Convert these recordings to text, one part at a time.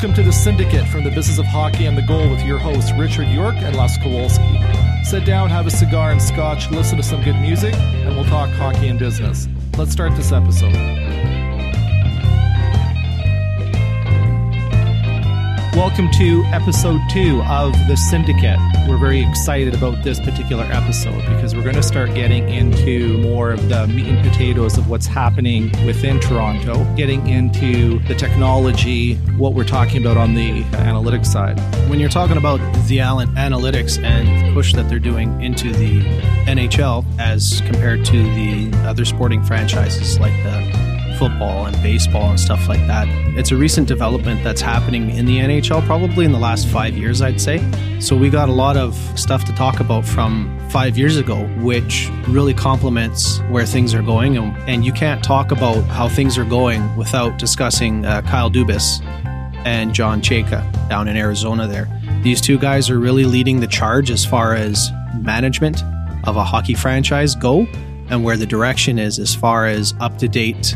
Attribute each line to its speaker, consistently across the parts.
Speaker 1: Welcome to the Syndicate from the Business of Hockey and the Goal with your hosts, Richard York and Les Kowalski. Sit down, have a cigar and scotch, listen to some good music, and we'll talk hockey and business. Let's start this episode. Welcome to episode two of The Syndicate. We're very excited about this particular episode because we're going to start getting into more of the meat and potatoes of what's happening within Toronto, getting into the technology, what we're talking about on the analytics side.
Speaker 2: When you're talking about the analytics and push that they're doing into the NHL as compared to the other sporting franchises like the football and baseball and stuff like that. It's a recent development that's happening in the NHL, probably in the last five years, I'd say. So we got a lot of stuff to talk about from five years ago, which really complements where things are going. And, and you can't talk about how things are going without discussing uh, Kyle Dubas and John Chayka down in Arizona there. These two guys are really leading the charge as far as management of a hockey franchise go and where the direction is as far as up to date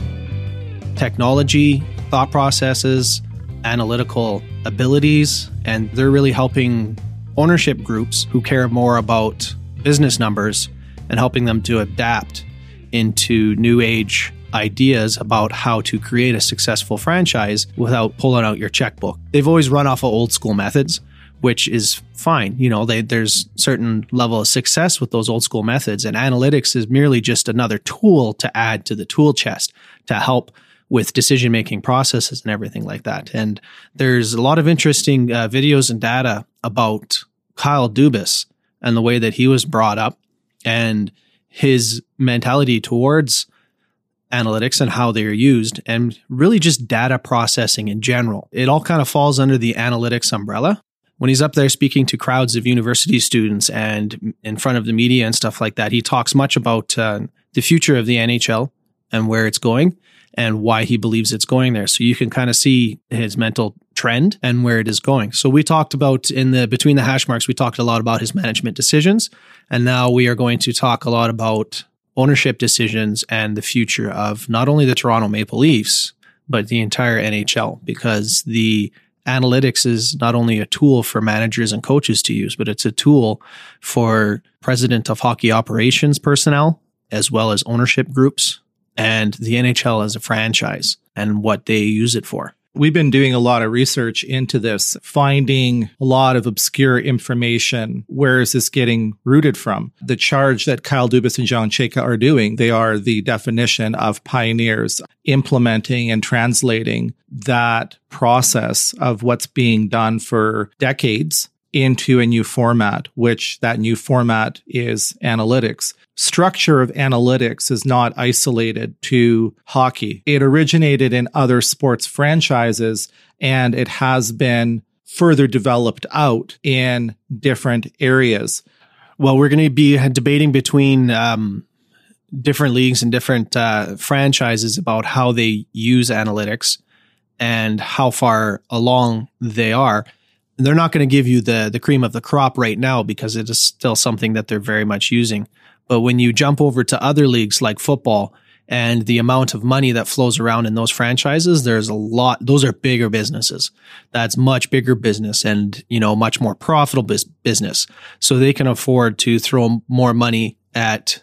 Speaker 2: technology, thought processes, analytical abilities, and they're really helping ownership groups who care more about business numbers and helping them to adapt into new age ideas about how to create a successful franchise without pulling out your checkbook. They've always run off of old school methods, which is fine. You know, they, there's certain level of success with those old school methods, and analytics is merely just another tool to add to the tool chest to help with decision making processes and everything like that. And there's a lot of interesting uh, videos and data about Kyle Dubas and the way that he was brought up and his mentality towards analytics and how they are used and really just data processing in general. It all kind of falls under the analytics umbrella. When he's up there speaking to crowds of university students and in front of the media and stuff like that, he talks much about uh, the future of the NHL and where it's going and why he believes it's going there. So you can kind of see his mental trend and where it is going. So we talked about in the between the hash marks, we talked a lot about his management decisions. And now we are going to talk a lot about ownership decisions and the future of not only the Toronto Maple Leafs, but the entire NHL because the analytics is not only a tool for managers and coaches to use, but it's a tool for president of hockey operations personnel as well as ownership groups and the NHL as a franchise and what they use it for.
Speaker 1: We've been doing a lot of research into this, finding a lot of obscure information. Where is this getting rooted from? The charge that Kyle Dubas and John Chayka are doing, they are the definition of pioneers implementing and translating that process of what's being done for decades into a new format, which that new format is analytics structure of analytics is not isolated to hockey. It originated in other sports franchises and it has been further developed out in different areas.
Speaker 2: Well, we're going to be debating between um, different leagues and different uh, franchises about how they use analytics and how far along they are. They're not going to give you the the cream of the crop right now because it is still something that they're very much using. But when you jump over to other leagues like football and the amount of money that flows around in those franchises, there's a lot, those are bigger businesses. That's much bigger business and, you know, much more profitable business. So they can afford to throw more money at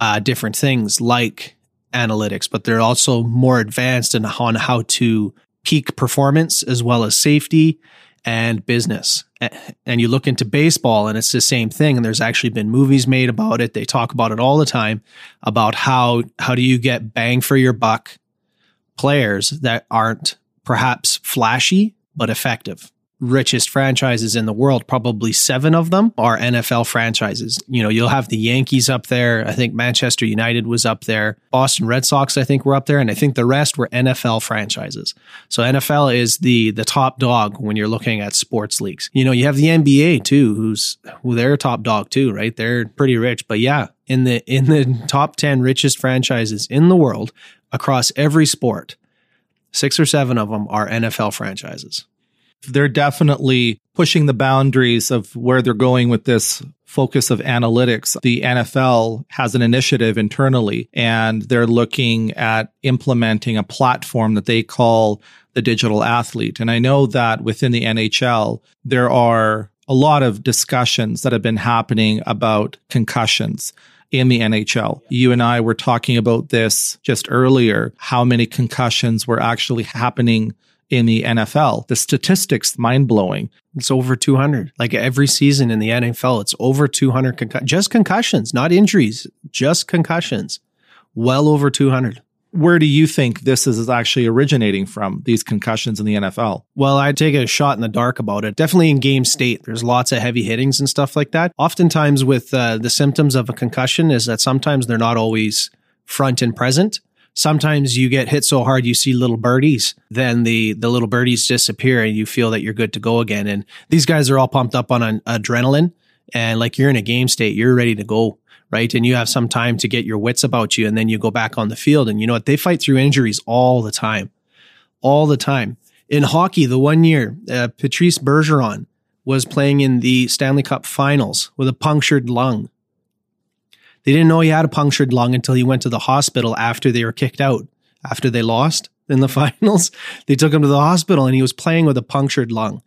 Speaker 2: uh, different things like analytics, but they're also more advanced in on how to peak performance as well as safety and business. And you look into baseball and it's the same thing. And there's actually been movies made about it. They talk about it all the time about how, how do you get bang for your buck players that aren't perhaps flashy, but effective richest franchises in the world, probably seven of them are NFL franchises. You know, you'll have the Yankees up there. I think Manchester United was up there. Boston Red Sox, I think, were up there. And I think the rest were NFL franchises. So NFL is the the top dog when you're looking at sports leagues. You know, you have the NBA too, who's who they're top dog too, right? They're pretty rich. But yeah, in the in the top 10 richest franchises in the world across every sport, six or seven of them are NFL franchises
Speaker 1: they're definitely pushing the boundaries of where they're going with this focus of analytics, the NFL has an initiative internally and they're looking at implementing a platform that they call the digital athlete. And I know that within the NHL, there are a lot of discussions that have been happening about concussions in the NHL. You and I were talking about this just earlier, how many concussions were actually happening in the NFL. The statistics mind blowing.
Speaker 2: It's over 200. Like every season in the NFL, it's over 200 concussions. just concussions, not injuries, just concussions. Well over 200
Speaker 1: where do you think this is actually originating from these concussions in the NFL?
Speaker 2: Well, I'd take a shot in the dark about it. Definitely in game state, there's lots of heavy hittings and stuff like that. Oftentimes, with uh, the symptoms of a concussion, is that sometimes they're not always front and present. Sometimes you get hit so hard you see little birdies, then the the little birdies disappear and you feel that you're good to go again. And these guys are all pumped up on an adrenaline and like you're in a game state, you're ready to go right? And you have some time to get your wits about you, and then you go back on the field. And you know what? They fight through injuries all the time, all the time. In hockey, the one year, uh, Patrice Bergeron was playing in the Stanley Cup Finals with a punctured lung. They didn't know he had a punctured lung until he went to the hospital after they were kicked out, after they lost in the finals. They took him to the hospital and he was playing with a punctured lung.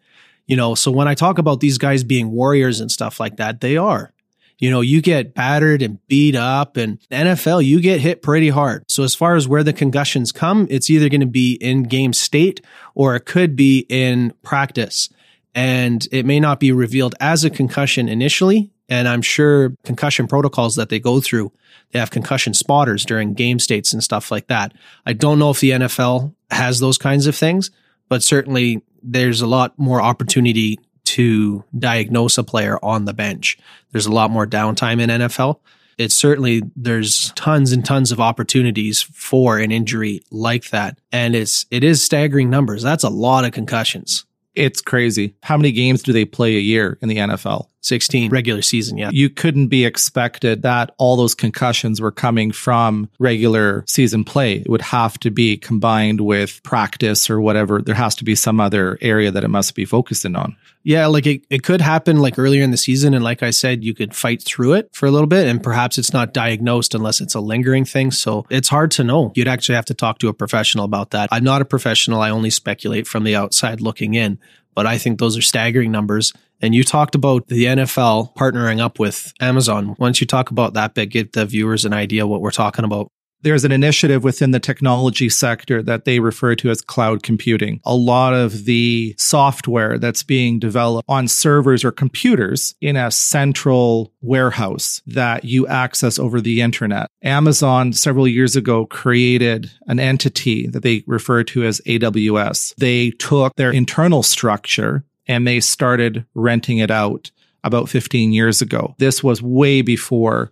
Speaker 2: You know, so when I talk about these guys being warriors and stuff like that, they are you know, you get battered and beat up and NFL, you get hit pretty hard. So as far as where the concussions come, it's either going to be in game state or it could be in practice. And it may not be revealed as a concussion initially. And I'm sure concussion protocols that they go through, they have concussion spotters during game states and stuff like that. I don't know if the NFL has those kinds of things, but certainly there's a lot more opportunity to diagnose a player on the bench. There's a lot more downtime in NFL. It's certainly there's tons and tons of opportunities for an injury like that. And it's it is staggering numbers. That's a lot of concussions.
Speaker 1: It's crazy. How many games do they play a year in the NFL?
Speaker 2: 16 regular season, yeah.
Speaker 1: You couldn't be expected that all those concussions were coming from regular season play. It would have to be combined with practice or whatever. There has to be some other area that it must be focusing on.
Speaker 2: Yeah, like it, it could happen like earlier in the season. And like I said, you could fight through it for a little bit and perhaps it's not diagnosed unless it's a lingering thing. So it's hard to know. You'd actually have to talk to a professional about that. I'm not a professional. I only speculate from the outside looking in, but I think those are staggering numbers. And you talked about the NFL partnering up with Amazon. Once you talk about that bit, give the viewers an idea what we're talking about
Speaker 1: there's an initiative within the technology sector that they refer to as cloud computing. A lot of the software that's being developed on servers or computers in a central warehouse that you access over the internet. Amazon several years ago created an entity that they refer to as AWS. They took their internal structure and they started renting it out about 15 years ago. This was way before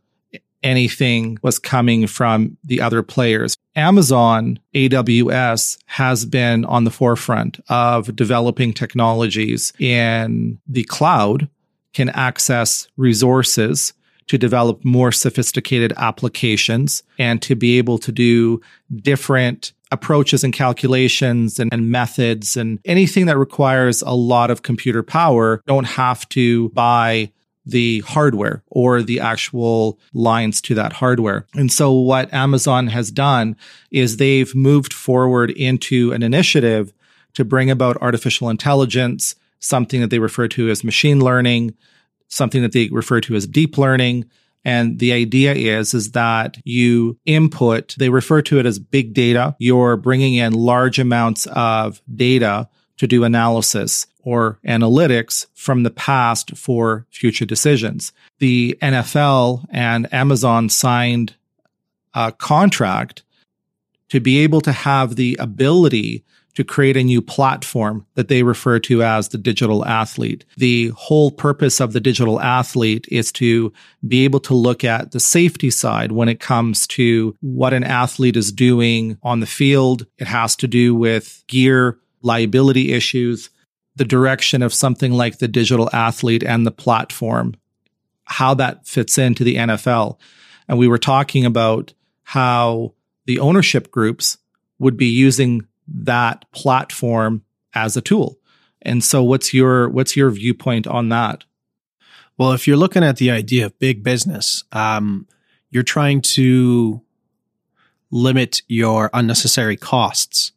Speaker 1: anything was coming from the other players. Amazon AWS has been on the forefront of developing technologies in the cloud can access resources to develop more sophisticated applications and to be able to do different approaches and calculations and, and, methods and anything that requires a lot of computer power don't have to buy the hardware or the actual lines to that hardware. And so what Amazon has done is they've moved forward into an initiative to bring about artificial intelligence, something that they refer to as machine learning, something that they refer to as deep learning. And the idea is, is that you input, they refer to it as big data. You're bringing in large amounts of data to do analysis or analytics from the past for future decisions. The NFL and Amazon signed a contract to be able to have the ability to create a new platform that they refer to as the digital athlete. The whole purpose of the digital athlete is to be able to look at the safety side when it comes to what an athlete is doing on the field. It has to do with gear, liability issues, the direction of something like the digital athlete and the platform, how that fits into the NFL. And we were talking about how the ownership groups would be using that platform as a tool. And so what's your what's your viewpoint on that?
Speaker 2: Well, if you're looking at the idea of big business, um, you're trying to limit your unnecessary costs.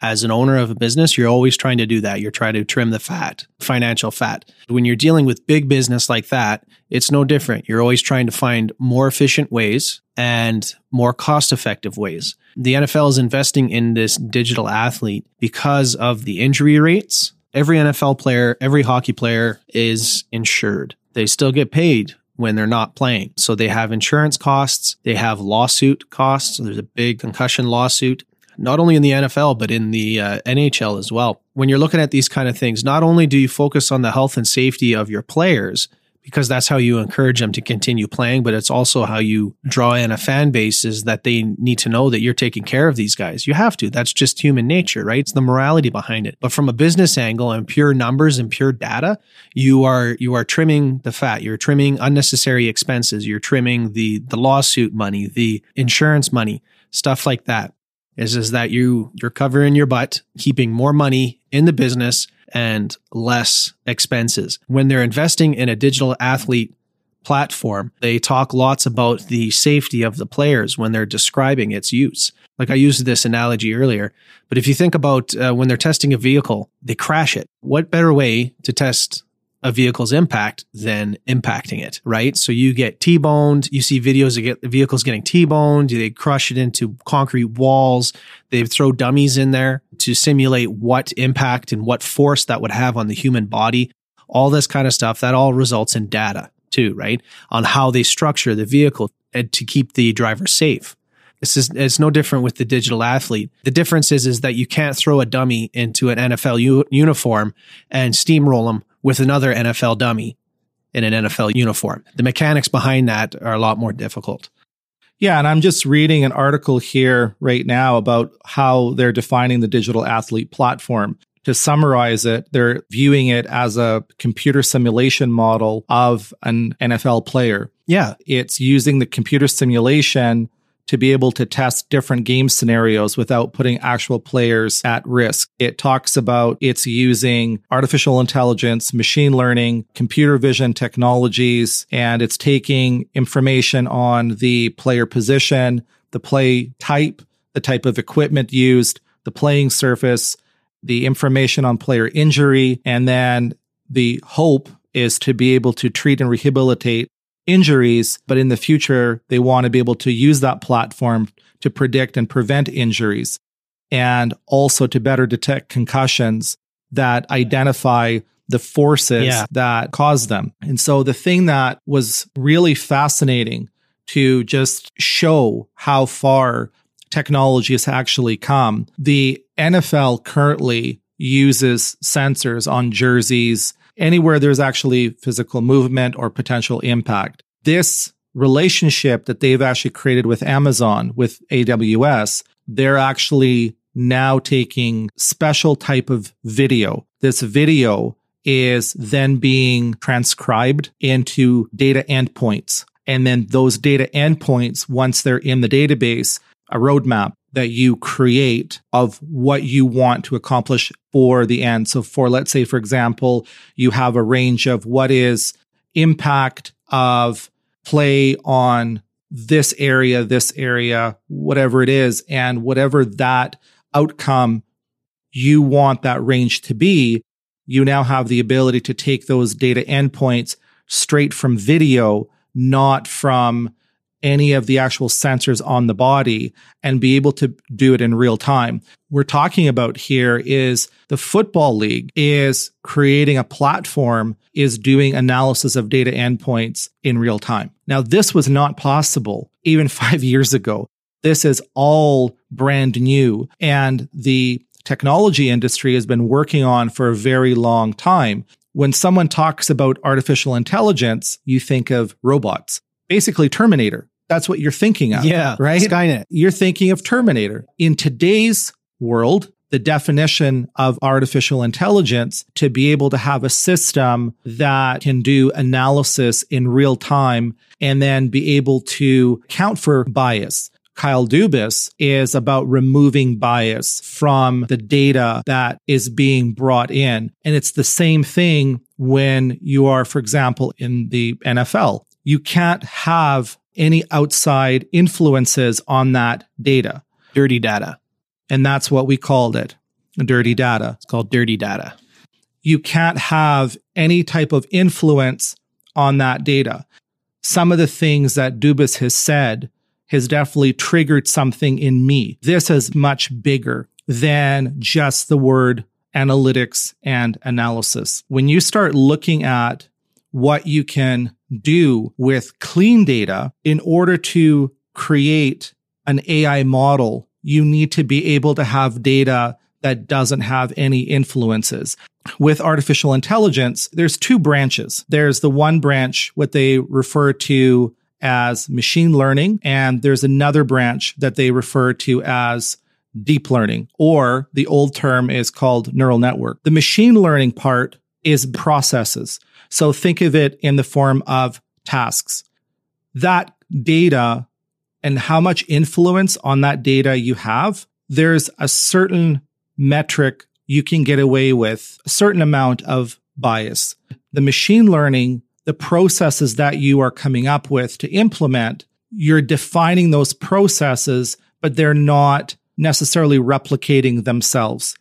Speaker 2: As an owner of a business, you're always trying to do that. You're trying to trim the fat, financial fat. When you're dealing with big business like that, it's no different. You're always trying to find more efficient ways and more cost effective ways. The NFL is investing in this digital athlete because of the injury rates. Every NFL player, every hockey player is insured. They still get paid when they're not playing. So they have insurance costs, they have lawsuit costs. There's a big concussion lawsuit, not only in the NFL, but in the uh, NHL as well. When you're looking at these kind of things, not only do you focus on the health and safety of your players, because that's how you encourage them to continue playing. But it's also how you draw in a fan base is that they need to know that you're taking care of these guys. You have to. That's just human nature, right? It's the morality behind it. But from a business angle and pure numbers and pure data, you are you are trimming the fat. You're trimming unnecessary expenses. You're trimming the the lawsuit money, the insurance money, stuff like that. Is is that you you're covering your butt, keeping more money in the business and less expenses. When they're investing in a digital athlete platform, they talk lots about the safety of the players when they're describing its use. Like I used this analogy earlier, but if you think about uh, when they're testing a vehicle, they crash it. What better way to test a vehicle's impact than impacting it, right? So you get T-boned. You see videos of get vehicles getting T-boned. They crush it into concrete walls. They throw dummies in there to simulate what impact and what force that would have on the human body. All this kind of stuff that all results in data too, right? On how they structure the vehicle to keep the driver safe. This is it's no different with the digital athlete. The difference is is that you can't throw a dummy into an NFL u- uniform and steamroll them with another NFL dummy in an NFL uniform. The mechanics behind that are a lot more difficult.
Speaker 1: Yeah, and I'm just reading an article here right now about how they're defining the digital athlete platform. To summarize it, they're viewing it as a computer simulation model of an NFL player.
Speaker 2: Yeah.
Speaker 1: It's using the computer simulation to be able to test different game scenarios without putting actual players at risk. It talks about it's using artificial intelligence, machine learning, computer vision technologies, and it's taking information on the player position, the play type, the type of equipment used, the playing surface, the information on player injury, and then the hope is to be able to treat and rehabilitate injuries, but in the future, they want to be able to use that platform to predict and prevent injuries and also to better detect concussions that identify the forces yeah. that cause them. And so the thing that was really fascinating to just show how far technology has actually come, the NFL currently uses sensors on jerseys anywhere there's actually physical movement or potential impact. This relationship that they've actually created with Amazon, with AWS, they're actually now taking special type of video. This video is then being transcribed into data endpoints. And then those data endpoints, once they're in the database, a roadmap that you create of what you want to accomplish for the end. So for, let's say, for example, you have a range of what is impact of play on this area, this area, whatever it is, and whatever that outcome you want that range to be, you now have the ability to take those data endpoints straight from video, not from any of the actual sensors on the body and be able to do it in real time. We're talking about here is the football league is creating a platform is doing analysis of data endpoints in real time. Now this was not possible even 5 years ago. This is all brand new and the technology industry has been working on for a very long time. When someone talks about artificial intelligence, you think of robots basically Terminator. That's what you're thinking of.
Speaker 2: Yeah.
Speaker 1: Right.
Speaker 2: Skynet.
Speaker 1: You're thinking of Terminator. In today's world, the definition of artificial intelligence to be able to have a system that can do analysis in real time and then be able to count for bias. Kyle Dubas is about removing bias from the data that is being brought in. And it's the same thing when you are, for example, in the NFL. You can't have any outside influences on that data.
Speaker 2: Dirty data.
Speaker 1: And that's what we called it dirty data.
Speaker 2: It's called dirty data.
Speaker 1: You can't have any type of influence on that data. Some of the things that Dubas has said has definitely triggered something in me. This is much bigger than just the word analytics and analysis. When you start looking at what you can do with clean data in order to create an AI model, you need to be able to have data that doesn't have any influences. With artificial intelligence, there's two branches. There's the one branch, what they refer to as machine learning, and there's another branch that they refer to as deep learning, or the old term is called neural network. The machine learning part is processes. So think of it in the form of tasks. That data and how much influence on that data you have, there's a certain metric you can get away with, a certain amount of bias. The machine learning, the processes that you are coming up with to implement, you're defining those processes, but they're not necessarily replicating themselves.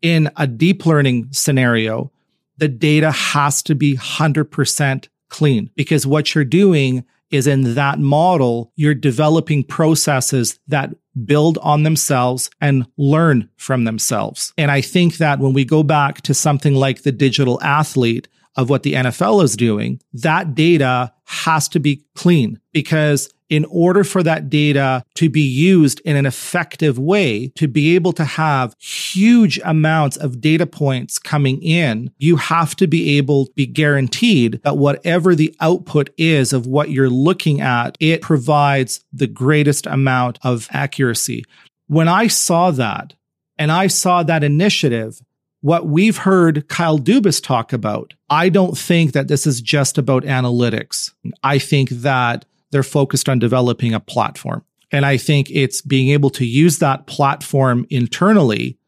Speaker 1: In a deep learning scenario, the data has to be 100% clean because what you're doing is in that model, you're developing processes that build on themselves and learn from themselves. And I think that when we go back to something like the digital athlete of what the NFL is doing, that data has to be clean because in order for that data to be used in an effective way, to be able to have huge amounts of data points coming in, you have to be able to be guaranteed that whatever the output is of what you're looking at, it provides the greatest amount of accuracy. When I saw that and I saw that initiative, what we've heard Kyle Dubas talk about, I don't think that this is just about analytics. I think that they're focused on developing a platform. And I think it's being able to use that platform internally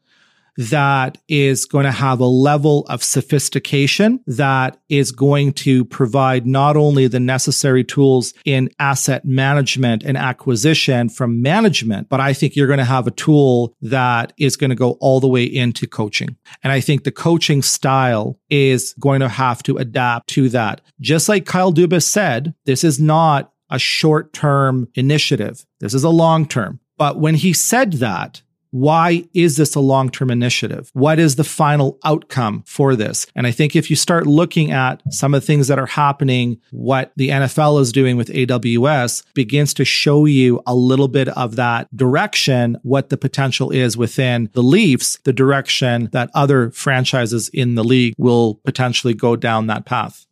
Speaker 1: that is going to have a level of sophistication that is going to provide not only the necessary tools in asset management and acquisition from management, but I think you're going to have a tool that is going to go all the way into coaching. And I think the coaching style is going to have to adapt to that. Just like Kyle Dubas said, this is not a short term initiative. This is a long term. But when he said that, why is this a long term initiative? What is the final outcome for this? And I think if you start looking at some of the things that are happening, what the NFL is doing with AWS begins to show you a little bit of that direction, what the potential is within the Leafs, the direction that other franchises in the league will potentially go down that path.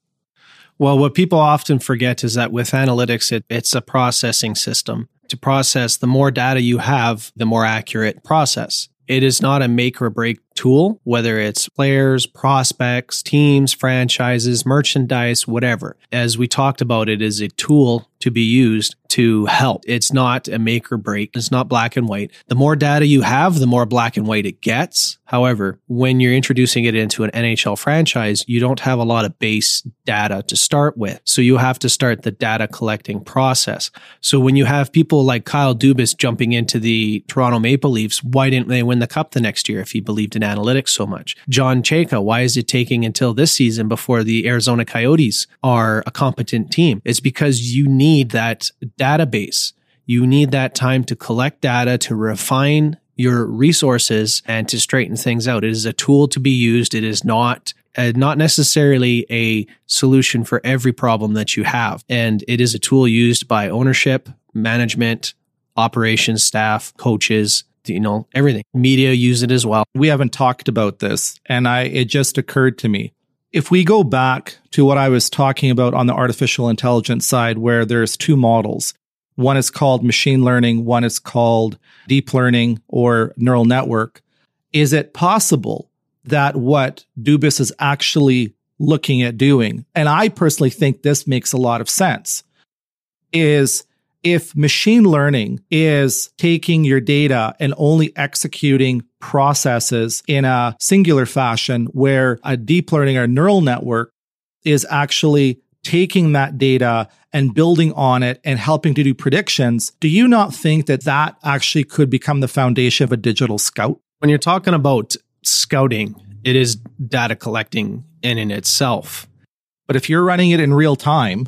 Speaker 2: Well, what people often forget is that with analytics, it, it's a processing system. To process, the more data you have, the more accurate process. It is not a make or break tool, whether it's players, prospects, teams, franchises, merchandise, whatever. As we talked about, it is a tool to be used to help. It's not a make or break. It's not black and white. The more data you have, the more black and white it gets. However, when you're introducing it into an NHL franchise, you don't have a lot of base data to start with. So you have to start the data collecting process. So when you have people like Kyle Dubas jumping into the Toronto Maple Leafs, why didn't they win the cup the next year if he believed in analytics so much? John Chayka, why is it taking until this season before the Arizona Coyotes are a competent team? It's because you need need that database. You need that time to collect data, to refine your resources and to straighten things out. It is a tool to be used. It is not uh, not necessarily a solution for every problem that you have. And it is a tool used by ownership, management, operations staff, coaches, you know, everything. Media use it as well.
Speaker 1: We haven't talked about this and I it just occurred to me if we go back to what I was talking about on the artificial intelligence side, where there's two models, one is called machine learning, one is called deep learning or neural network. Is it possible that what Dubas is actually looking at doing, and I personally think this makes a lot of sense, is if machine learning is taking your data and only executing processes in a singular fashion where a deep learning or neural network is actually taking that data and building on it and helping to do predictions. Do you not think that that actually could become the foundation of a digital scout?
Speaker 2: When you're talking about scouting, it is data collecting in and itself.
Speaker 1: But if you're running it in real time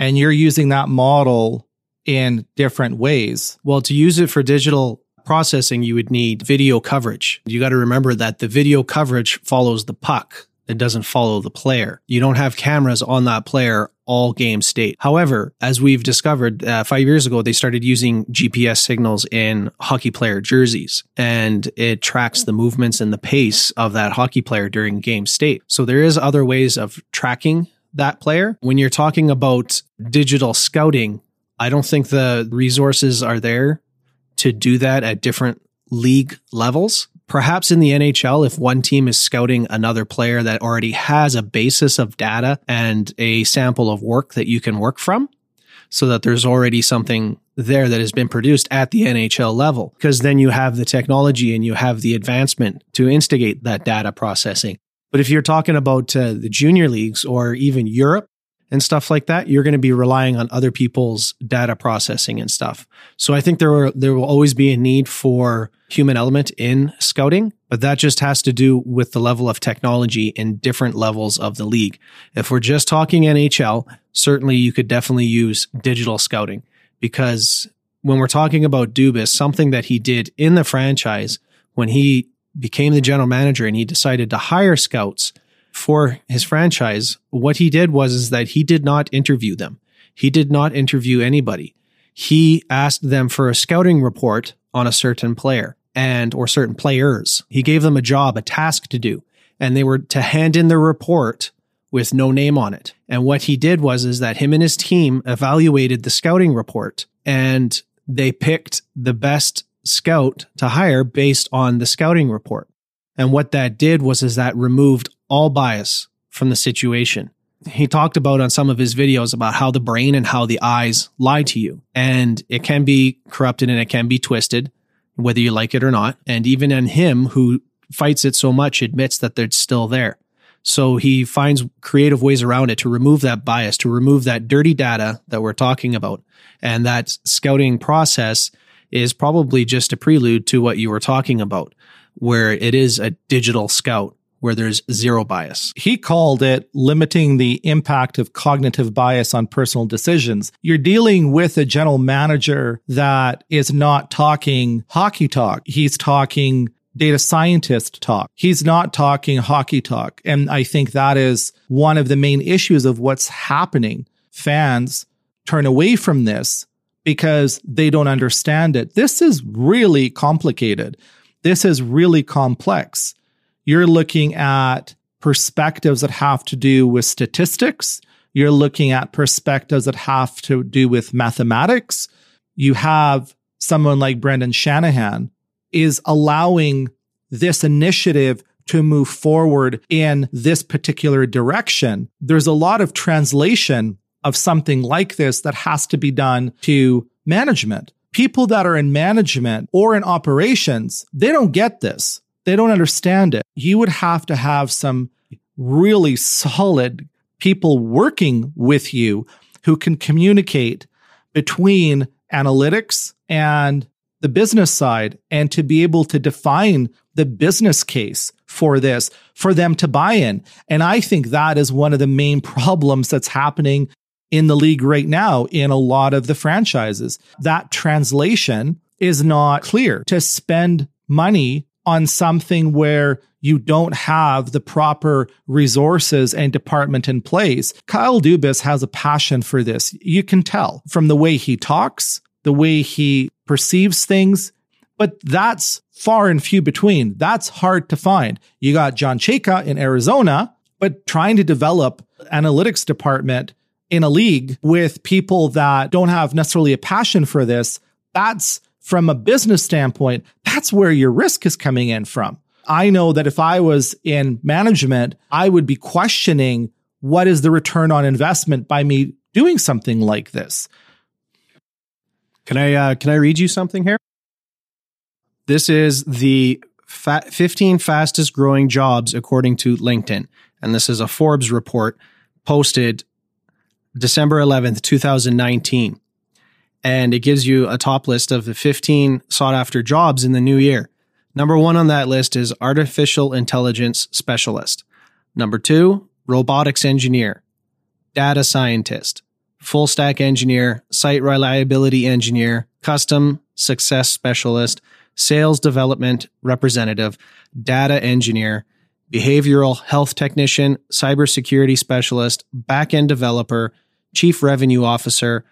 Speaker 1: and you're using that model in different ways,
Speaker 2: well, to use it for digital processing, you would need video coverage. You got to remember that the video coverage follows the puck. It doesn't follow the player. You don't have cameras on that player all game state. However, as we've discovered uh, five years ago, they started using GPS signals in hockey player jerseys and it tracks the movements and the pace of that hockey player during game state. So there is other ways of tracking that player. When you're talking about digital scouting, I don't think the resources are there to do that at different league levels. Perhaps in the NHL, if one team is scouting another player that already has a basis of data and a sample of work that you can work from, so that there's already something there that has been produced at the NHL level, because then you have the technology and you have the advancement to instigate that data processing. But if you're talking about uh, the junior leagues or even Europe, and stuff like that, you're going to be relying on other people's data processing and stuff. So I think there will, there will always be a need for human element in scouting, but that just has to do with the level of technology in different levels of the league. If we're just talking NHL, certainly you could definitely use digital scouting because when we're talking about Dubas, something that he did in the franchise when he became the general manager and he decided to hire scouts for his franchise, what he did was is that he did not interview them. He did not interview anybody. He asked them for a scouting report on a certain player and or certain players. He gave them a job, a task to do, and they were to hand in their report with no name on it. And what he did was is that him and his team evaluated the scouting report and they picked the best scout to hire based on the scouting report. And what that did was is that removed all bias from the situation. He talked about on some of his videos about how the brain and how the eyes lie to you. And it can be corrupted and it can be twisted, whether you like it or not. And even in him who fights it so much admits that they're still there. So he finds creative ways around it to remove that bias, to remove that dirty data that we're talking about. And that scouting process is probably just a prelude to what you were talking about where it is a digital scout where there's zero bias.
Speaker 1: He called it limiting the impact of cognitive bias on personal decisions. You're dealing with a general manager that is not talking hockey talk. He's talking data scientist talk. He's not talking hockey talk. And I think that is one of the main issues of what's happening. Fans turn away from this because they don't understand it. This is really complicated. This is really complex. You're looking at perspectives that have to do with statistics. You're looking at perspectives that have to do with mathematics. You have someone like Brendan Shanahan is allowing this initiative to move forward in this particular direction. There's a lot of translation of something like this that has to be done to management people that are in management or in operations, they don't get this. They don't understand it. You would have to have some really solid people working with you who can communicate between analytics and the business side and to be able to define the business case for this for them to buy in. And I think that is one of the main problems that's happening in the league right now in a lot of the franchises. That translation is not clear to spend money on something where you don't have the proper resources and department in place. Kyle Dubas has a passion for this. You can tell from the way he talks, the way he perceives things, but that's far and few between. That's hard to find. You got John Chayka in Arizona, but trying to develop analytics department in a league with people that don't have necessarily a passion for this, that's from a business standpoint, that's where your risk is coming in from. I know that if I was in management, I would be questioning what is the return on investment by me doing something like this.
Speaker 2: Can I uh, can I read you something here? This is the fa- 15 fastest growing jobs according to LinkedIn. and this is a Forbes report posted December 11th, 2019. And it gives you a top list of the 15 sought after jobs in the new year. Number one on that list is artificial intelligence specialist. Number two, robotics engineer, data scientist, full stack engineer, site reliability engineer, custom success specialist, sales development representative, data engineer, behavioral health technician, cybersecurity specialist, backend developer, chief revenue officer,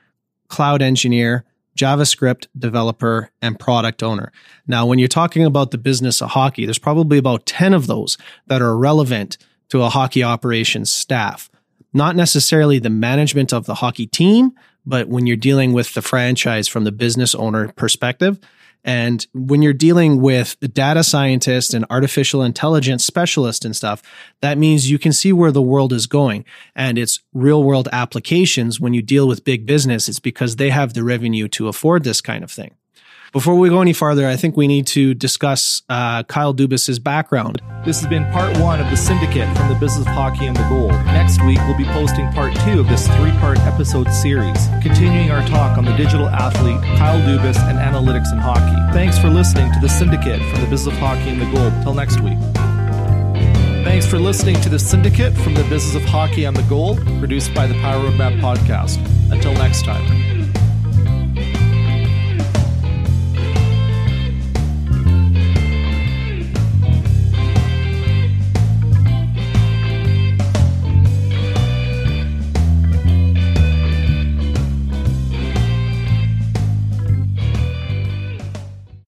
Speaker 2: cloud engineer, JavaScript developer, and product owner. Now, when you're talking about the business of hockey, there's probably about 10 of those that are relevant to a hockey operations staff. Not necessarily the management of the hockey team, but when you're dealing with the franchise from the business owner perspective, and when you're dealing with data scientists and artificial intelligence specialists and stuff, that means you can see where the world is going. And it's real world applications. When you deal with big business, it's because they have the revenue to afford this kind of thing. Before we go any farther, I think we need to discuss uh, Kyle Dubas's background.
Speaker 1: This has been part one of the Syndicate from the Business of Hockey and the Gold. Next week, we'll be posting part two of this three part episode series, continuing our talk on the digital athlete, Kyle Dubas, and analytics in hockey. Thanks for listening to the Syndicate from the Business of Hockey and the Gold. Till next week. Thanks for listening to the Syndicate from the Business of Hockey and the Gold, produced by the Power Roadmap Podcast. Until next time.